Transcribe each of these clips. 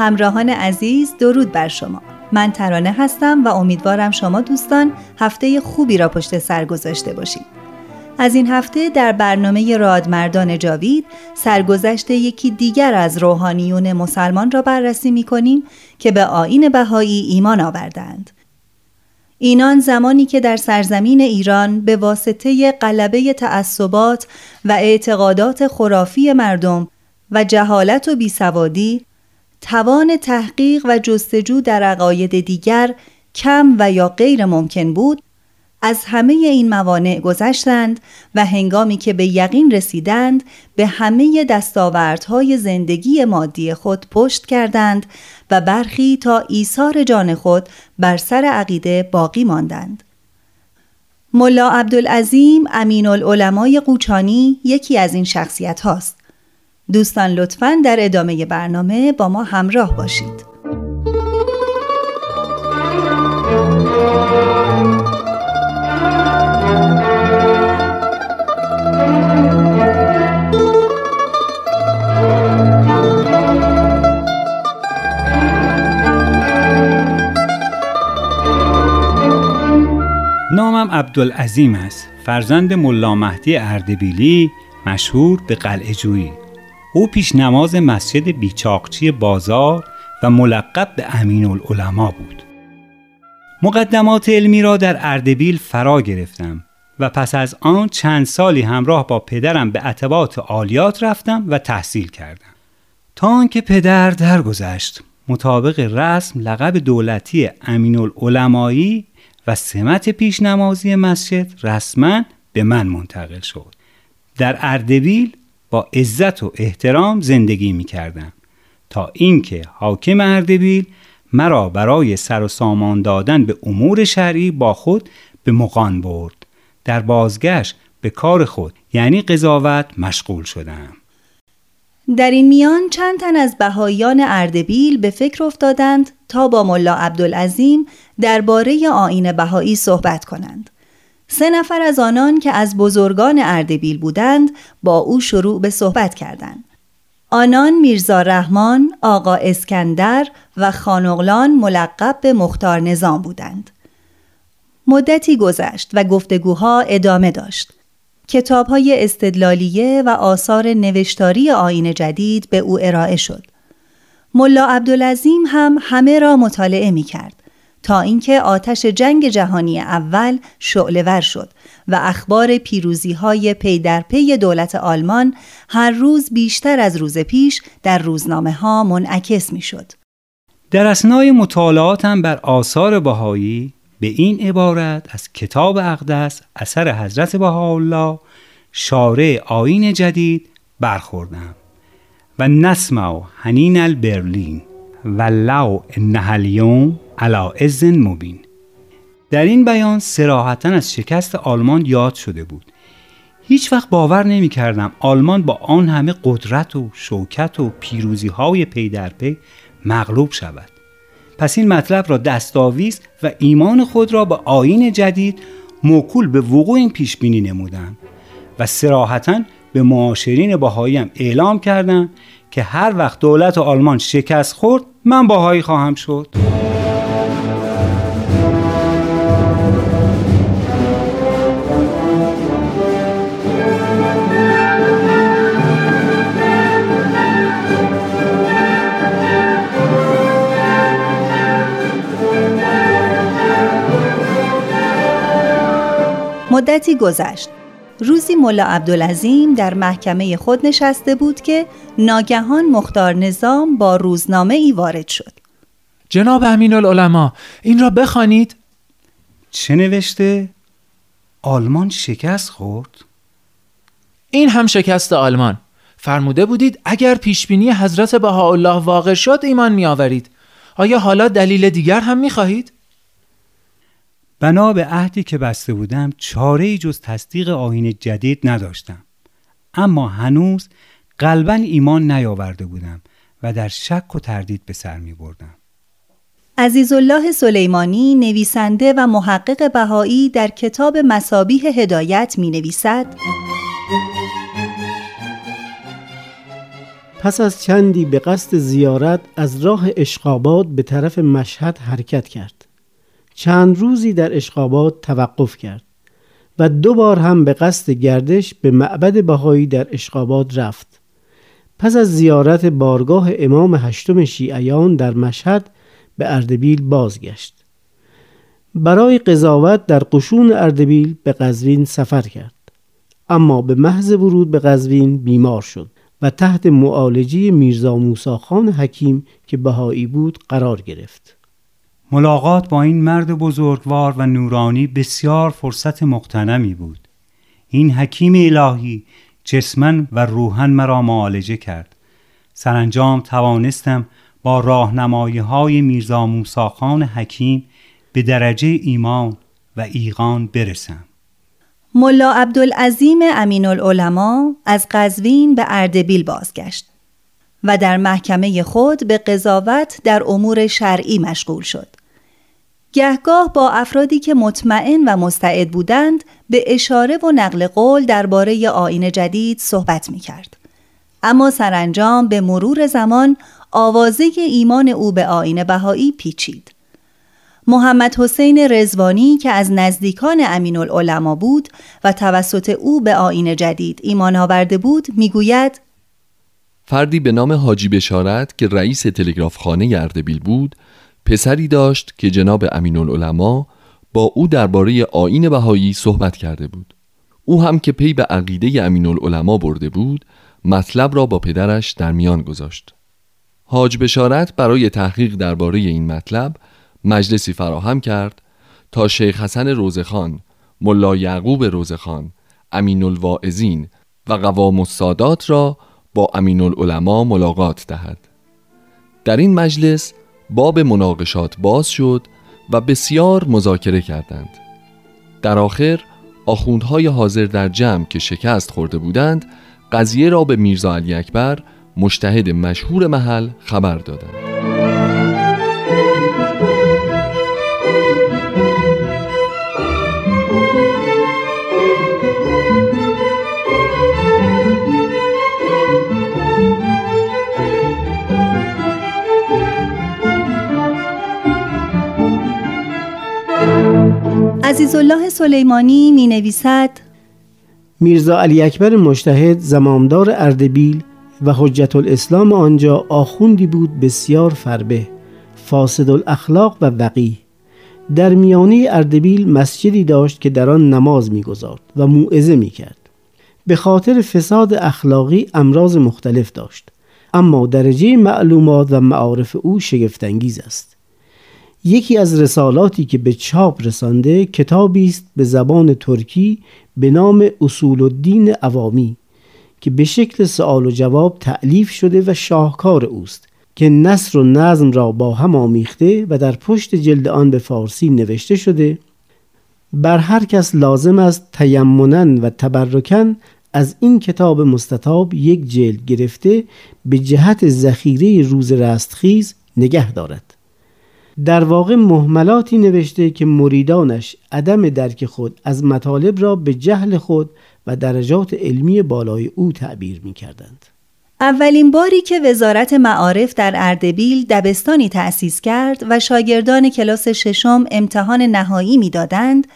همراهان عزیز درود بر شما من ترانه هستم و امیدوارم شما دوستان هفته خوبی را پشت سر گذاشته باشید از این هفته در برنامه رادمردان جاوید سرگذشت یکی دیگر از روحانیون مسلمان را بررسی می کنیم که به آین بهایی ایمان آوردند. اینان زمانی که در سرزمین ایران به واسطه قلبه تعصبات و اعتقادات خرافی مردم و جهالت و بیسوادی توان تحقیق و جستجو در عقاید دیگر کم و یا غیر ممکن بود از همه این موانع گذشتند و هنگامی که به یقین رسیدند به همه دستاوردهای زندگی مادی خود پشت کردند و برخی تا ایثار جان خود بر سر عقیده باقی ماندند. ملا عبدالعظیم امین العلمای قوچانی یکی از این شخصیت هاست. دوستان لطفا در ادامه برنامه با ما همراه باشید. نامم عبدالعظیم است فرزند ملا مهدی اردبیلی مشهور به قلعه جویی او پیش نماز مسجد بیچاقچی بازار و ملقب به امین العلماء بود. مقدمات علمی را در اردبیل فرا گرفتم و پس از آن چند سالی همراه با پدرم به عتبات عالیات رفتم و تحصیل کردم. تا آنکه پدر درگذشت مطابق رسم لقب دولتی امین العلمایی و سمت پیشنمازی مسجد رسما به من منتقل شد. در اردبیل با عزت و احترام زندگی می کردم تا اینکه حاکم اردبیل مرا برای سر و سامان دادن به امور شرعی با خود به مقان برد. در بازگشت به کار خود یعنی قضاوت مشغول شدم. در این میان چند تن از بهاییان اردبیل به فکر افتادند تا با ملا عبدالعظیم درباره آین بهایی صحبت کنند. سه نفر از آنان که از بزرگان اردبیل بودند با او شروع به صحبت کردند. آنان میرزا رحمان، آقا اسکندر و خانقلان ملقب به مختار نظام بودند. مدتی گذشت و گفتگوها ادامه داشت. کتاب های استدلالیه و آثار نوشتاری آین جدید به او ارائه شد. ملا عبدالعظیم هم همه را مطالعه می کرد. تا اینکه آتش جنگ جهانی اول شعلور شد و اخبار پیروزی های پی در پی دولت آلمان هر روز بیشتر از روز پیش در روزنامه ها منعکس می شد. در اسنای مطالعاتم بر آثار بهایی به این عبارت از کتاب اقدس اثر حضرت بهاءالله شارع آین جدید برخوردم و نسمع هنین البرلین و لو اليوم علا ازن مبین. در این بیان سراحتا از شکست آلمان یاد شده بود. هیچ وقت باور نمی کردم آلمان با آن همه قدرت و شوکت و پیروزی های پی در پی مغلوب شود. پس این مطلب را دستاویز و ایمان خود را به آین جدید موکول به وقوع این پیش بینی نمودم و سراحتا به معاشرین باهایی هم اعلام کردم که هر وقت دولت آلمان شکست خورد من باهایی خواهم شد. مدتی گذشت. روزی ملا عبدالعظیم در محکمه خود نشسته بود که ناگهان مختار نظام با روزنامه ای وارد شد جناب امین العلماء این را بخوانید چه نوشته؟ آلمان شکست خورد؟ این هم شکست آلمان فرموده بودید اگر پیشبینی حضرت بهاءالله واقع شد ایمان می آورید آیا حالا دلیل دیگر هم می خواهید؟ بنا به عهدی که بسته بودم چاره ای جز تصدیق آین جدید نداشتم. اما هنوز قلبا ایمان نیاورده بودم و در شک و تردید به سر می بردم عزیزالله سلیمانی نویسنده و محقق بهایی در کتاب مسابیح هدایت می نویسد پس از چندی به قصد زیارت از راه اشقاباد به طرف مشهد حرکت کرد. چند روزی در اشقاباد توقف کرد و دو بار هم به قصد گردش به معبد بهایی در اشقاباد رفت. پس از زیارت بارگاه امام هشتم شیعیان در مشهد به اردبیل بازگشت. برای قضاوت در قشون اردبیل به قزوین سفر کرد. اما به محض ورود به قزوین بیمار شد و تحت معالجه میرزا موسی خان حکیم که بهایی بود قرار گرفت. ملاقات با این مرد بزرگوار و نورانی بسیار فرصت مقتنمی بود. این حکیم الهی جسمن و روحن مرا معالجه کرد. سرانجام توانستم با راهنمایی های میرزا موساخان حکیم به درجه ایمان و ایقان برسم. ملا عبدالعظیم امین العلماء از قزوین به اردبیل بازگشت و در محکمه خود به قضاوت در امور شرعی مشغول شد. گهگاه با افرادی که مطمئن و مستعد بودند به اشاره و نقل قول درباره آین جدید صحبت می کرد. اما سرانجام به مرور زمان آوازه ایمان او به آین بهایی پیچید. محمد حسین رزوانی که از نزدیکان امین العلماء بود و توسط او به آین جدید ایمان آورده بود می‌گوید فردی به نام حاجی بشارت که رئیس تلگرافخانه اردبیل بود پسری داشت که جناب امین العلماء با او درباره آین بهایی صحبت کرده بود او هم که پی به عقیده امین العلماء برده بود مطلب را با پدرش در میان گذاشت حاج بشارت برای تحقیق درباره این مطلب مجلسی فراهم کرد تا شیخ حسن روزخان، ملا یعقوب روزخان، امین الواعظین و قوام السادات را با امین العلماء ملاقات دهد. در این مجلس باب مناقشات باز شد و بسیار مذاکره کردند. در آخر آخوندهای حاضر در جمع که شکست خورده بودند قضیه را به میرزا علی اکبر مشتهد مشهور محل خبر دادند. عزیزالله سلیمانی می نویسد میرزا علی اکبر مشتهد زمامدار اردبیل و حجت الاسلام آنجا آخوندی بود بسیار فربه فاسد الاخلاق و وقی در میانه اردبیل مسجدی داشت که در آن نماز می‌گذارد و موعظه می‌کرد. به خاطر فساد اخلاقی امراض مختلف داشت اما درجه معلومات و معارف او شگفتانگیز است. یکی از رسالاتی که به چاپ رسانده کتابی است به زبان ترکی به نام اصول الدین عوامی که به شکل سوال و جواب تعلیف شده و شاهکار اوست که نصر و نظم را با هم آمیخته و در پشت جلد آن به فارسی نوشته شده. بر هر کس لازم است تیمنن و تبرکن از این کتاب مستطاب یک جلد گرفته به جهت ذخیره روز رستخیز نگه دارد. در واقع محملاتی نوشته که مریدانش عدم درک خود از مطالب را به جهل خود و درجات علمی بالای او تعبیر می کردند. اولین باری که وزارت معارف در اردبیل دبستانی تأسیس کرد و شاگردان کلاس ششم امتحان نهایی می‌دادند،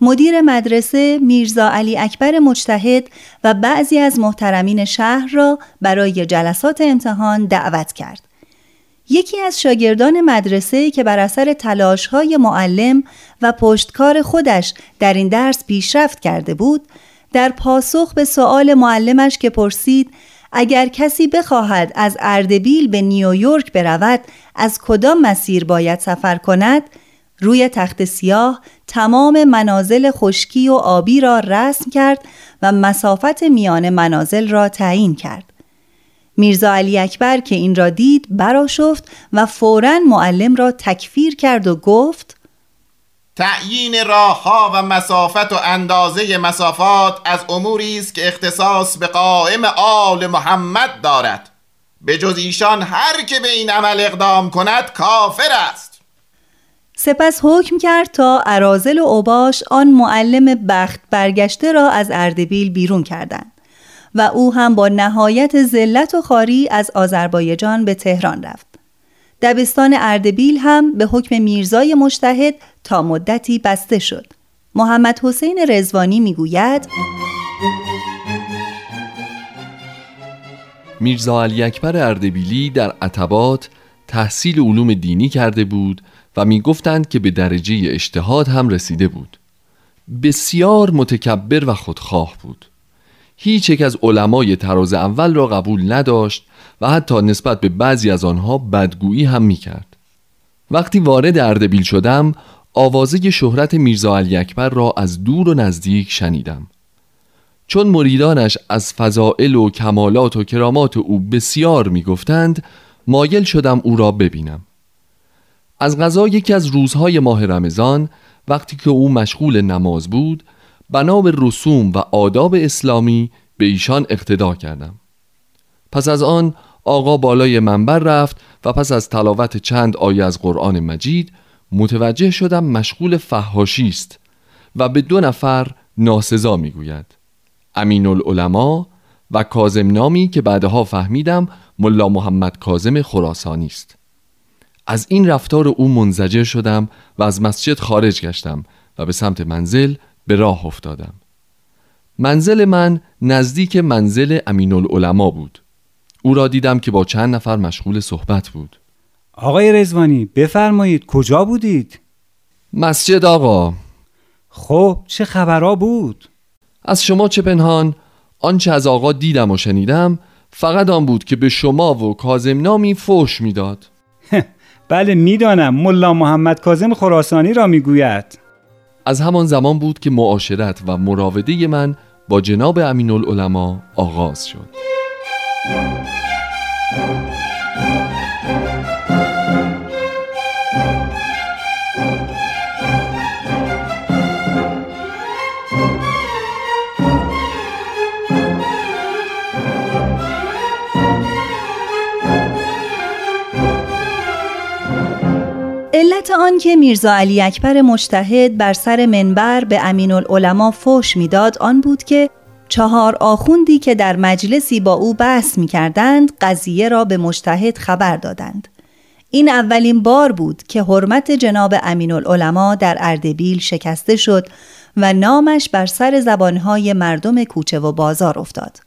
مدیر مدرسه میرزا علی اکبر مجتهد و بعضی از محترمین شهر را برای جلسات امتحان دعوت کرد. یکی از شاگردان مدرسه که بر اثر تلاش‌های معلم و پشتکار خودش در این درس پیشرفت کرده بود، در پاسخ به سؤال معلمش که پرسید اگر کسی بخواهد از اردبیل به نیویورک برود از کدام مسیر باید سفر کند؟ روی تخت سیاه تمام منازل خشکی و آبی را رسم کرد و مسافت میان منازل را تعیین کرد. میرزا علی اکبر که این را دید براشفت و فورا معلم را تکفیر کرد و گفت تعیین راهها و مسافت و اندازه مسافات از اموری است که اختصاص به قائم آل محمد دارد. به جز ایشان هر که به این عمل اقدام کند کافر است. سپس حکم کرد تا عرازل و اوباش آن معلم بخت برگشته را از اردبیل بیرون کردند. و او هم با نهایت ذلت و خاری از آذربایجان به تهران رفت دبستان اردبیل هم به حکم میرزای مشتهد تا مدتی بسته شد. محمد حسین رزوانی می‌گوید میرزا علی اکبر اردبیلی در عتبات تحصیل علوم دینی کرده بود و می‌گفتند که به درجه اجتهاد هم رسیده بود. بسیار متکبر و خودخواه بود. هیچ یک از علمای تراز اول را قبول نداشت و حتی نسبت به بعضی از آنها بدگویی هم می کرد. وقتی وارد اردبیل شدم آوازه شهرت میرزا علی اکبر را از دور و نزدیک شنیدم چون مریدانش از فضائل و کمالات و کرامات او بسیار می‌گفتند مایل شدم او را ببینم از غذا یکی از روزهای ماه رمضان وقتی که او مشغول نماز بود بنا به رسوم و آداب اسلامی به ایشان اقتدا کردم. پس از آن آقا بالای منبر رفت و پس از تلاوت چند آیه از قرآن مجید متوجه شدم مشغول فهاشی است و به دو نفر ناسزا می‌گوید. امین العلماء و کازم نامی که بعدها فهمیدم ملا محمد کازم خراسانی است. از این رفتار او منزجر شدم و از مسجد خارج گشتم و به سمت منزل به راه افتادم. منزل من نزدیک منزل امین العلماء بود. او را دیدم که با چند نفر مشغول صحبت بود. آقای رزوانی بفرمایید کجا بودید؟ مسجد آقا. خب چه خبرها بود؟ از شما چه پنهان آنچه از آقا دیدم و شنیدم فقط آن بود که به شما و کازم نامی فوش می‌داد. بله می‌دانم. ملا محمد کازم خراسانی را می‌گوید. از همان زمان بود که معاشرت و مراوده من با جناب امین العلماء آغاز شد. علت آن که میرزا علی اکبر مجتهد بر سر منبر به امین العلماء فوش می‌داد آن بود که چهار آخوندی که در مجلسی با او بحث می کردند قضیه را به مجتهد خبر دادند. این اولین بار بود که حرمت جناب امین العلماء در اردبیل شکسته شد و نامش بر سر زبانهای مردم کوچه و بازار افتاد.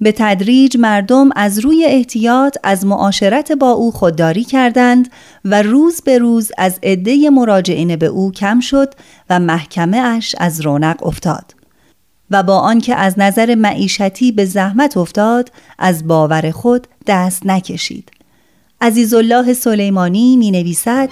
به تدریج مردم از روی احتیاط از معاشرت با او خودداری کردند و روز به روز از عده مراجعین به او کم شد و محکمه اش از رونق افتاد. و با آنکه از نظر معیشتی به زحمت افتاد از باور خود دست نکشید. عزیزالله سلیمانی می نویسد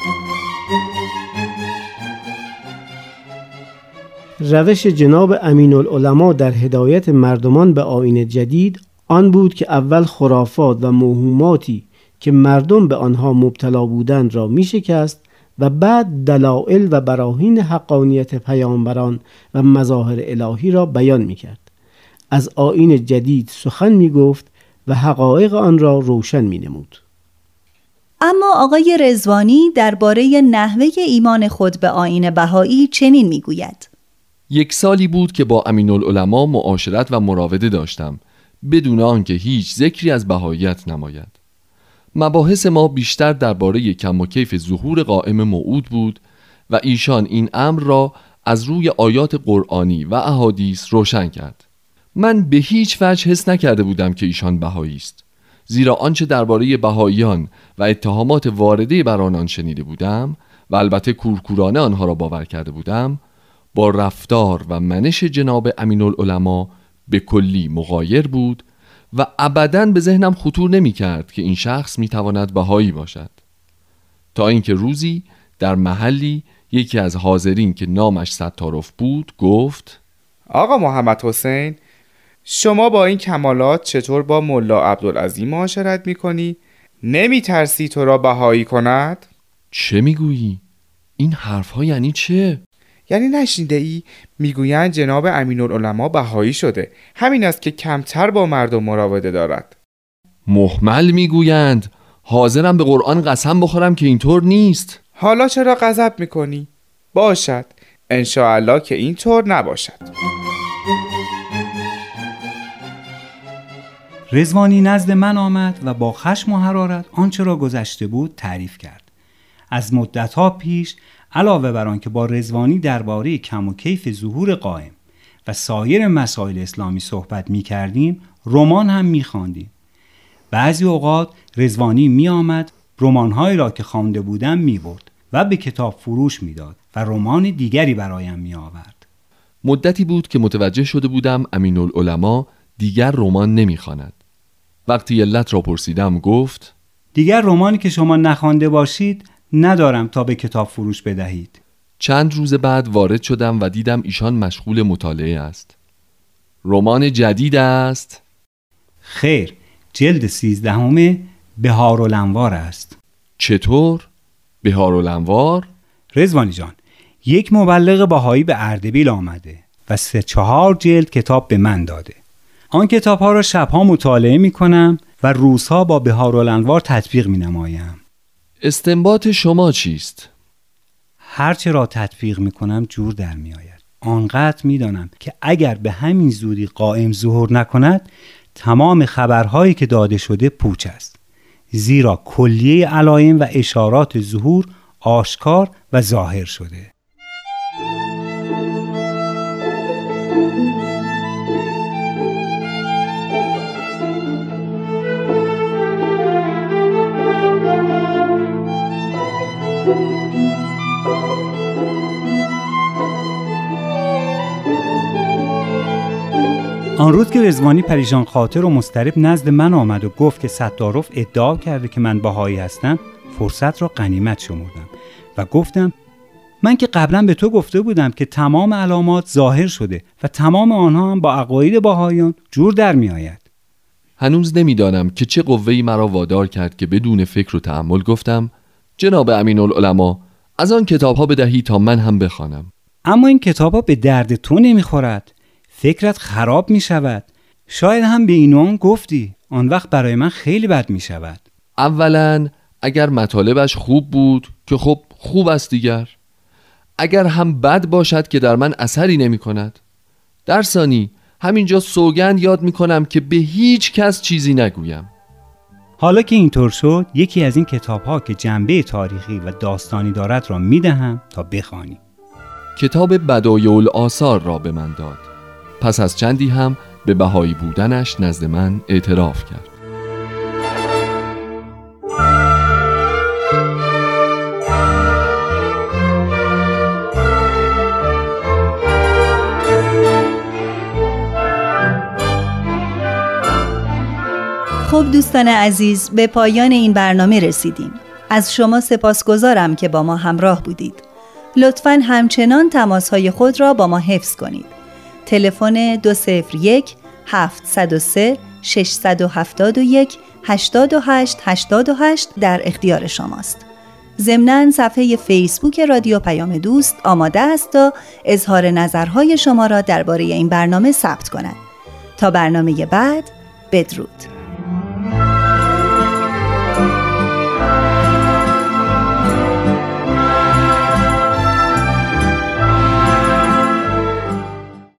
روش جناب امین العلماء در هدایت مردمان به آین جدید آن بود که اول خرافات و موهوماتی که مردم به آنها مبتلا بودند را می شکست و بعد دلائل و براهین حقانیت پیامبران و مظاهر الهی را بیان می کرد. از آین جدید سخن می گفت و حقایق آن را روشن می نمود. اما آقای رزوانی درباره نحوه ایمان خود به آین بهایی چنین می‌گوید یک سالی بود که با امین العلماء معاشرت و مراوده داشتم بدون آنکه هیچ ذکری از بهاییت نماید. مباحث ما بیشتر درباره کم و کیف ظهور قائم موعود بود و ایشان این امر را از روی آیات قرآنی و احادیث روشن کرد. من به هیچ وجه حس نکرده بودم که ایشان بهایی است زیرا آنچه درباره بهاییان و اتهامات وارده بر آنان شنیده بودم و البته کورکورانه آنها را باور کرده بودم با رفتار و منش جناب امین العلماء به کلی مغایر بود و ابدا به ذهنم خطور نمی کرد که این شخص می تواند بهایی باشد تا اینکه روزی در محلی یکی از حاضرین که نامش ستارف بود گفت آقا محمد حسین شما با این کمالات چطور با ملا عبدالعظیم معاشرت می کنی؟ نمی ترسی تو را بهایی کند؟ چه می‌گویی؟ این حرف ها یعنی چه؟ یعنی نشنیده ای می‌گویند جناب امین العلماء بهایی شده. همین است که کمتر با مردم مراوده دارد. محمل می‌گویند حاضرم به قرآن قسم بخورم که اینطور نیست. حالا چرا غضب می‌کنی؟ باشد. انشاءالله که اینطور نباشد. رزوانی نزد من آمد و با خشم و حرارت آنچه را گذشته بود تعریف کرد. از مدتها پیش علاوه بر آنکه با رزوانی درباره کم و کیف ظهور قائم و سایر مسائل اسلامی صحبت می کردیم رمان هم می خواندیم. بعضی اوقات رزوانی می آمد رمانهایی را که خوانده بودم می برد و به کتاب فروش می داد و رمان دیگری برایم می آورد. مدتی بود که متوجه شده بودم امین العلماء دیگر رمان نمی‌خواند. وقتی علت را پرسیدم گفت دیگر رمانی که شما نخوانده باشید ندارم تا به کتاب فروش بدهید. چند روز بعد وارد شدم و دیدم ایشان مشغول مطالعه است. رمان جدید است. خیر جلد سیزدهمه بهار الانوار است. چطور؟ بهار الانوار؟ رزوانی جان یک مبلغ باهایی به اردبیل آمده و سه چهار جلد کتاب به من داده. آن کتاب ها را شبها مطالعه می کنم و روزها با بهار الانوار تطبیق می نمایم استنباط شما چیست؟ هرچه را تطبیق می کنم جور در می آید آنقدر می دانم که اگر به همین زودی قائم ظهور نکند تمام خبرهایی که داده شده پوچ است. زیرا کلیه علایم و اشارات ظهور آشکار و ظاهر شده. آن روز که رزوانی پریشان خاطر و مسترب نزد من آمد و گفت که ستارف ادعا کرده که من باهایی هستم فرصت را قنیمت شمردم و گفتم من که قبلا به تو گفته بودم که تمام علامات ظاهر شده و تمام آنها هم با عقاید باهایان جور در می آید. هنوز نمی‌دانم که چه قوهی مرا وادار کرد که بدون فکر و تحمل گفتم جناب امین العلماء از آن کتاب ها بدهی تا من هم بخوانم. اما این کتاب ها به درد تو نمی‌خورد فکرت خراب می شود شاید هم به اینون گفتی. آن وقت برای من خیلی بد می شود اولا اگر مطالبش خوب بود که خب خوب است دیگر. اگر هم بد باشد که در من اثری نمی کند در ثانی همینجا سوگند یاد می کنم که به هیچ کس چیزی نگویم. حالا که اینطور شد یکی از این کتاب ها که جنبه تاریخی و داستانی دارد را می دهم تا بخوانی. کتاب بدایع آثار را به من داد. پس از چندی هم به بهایی بودنش نزد من اعتراف کرد. خب دوستان عزیز به پایان این برنامه رسیدیم. از شما سپاسگزارم که با ما همراه بودید. لطفا همچنان تماسهای خود را با ما حفظ کنید. تلفن 201 703 671 828 828 در اختیار شماست. ضمناً صفحه فیسبوک رادیو پیام دوست آماده است تا اظهار نظرهای شما را درباره این برنامه ثبت کند. تا برنامه بعد بدرود.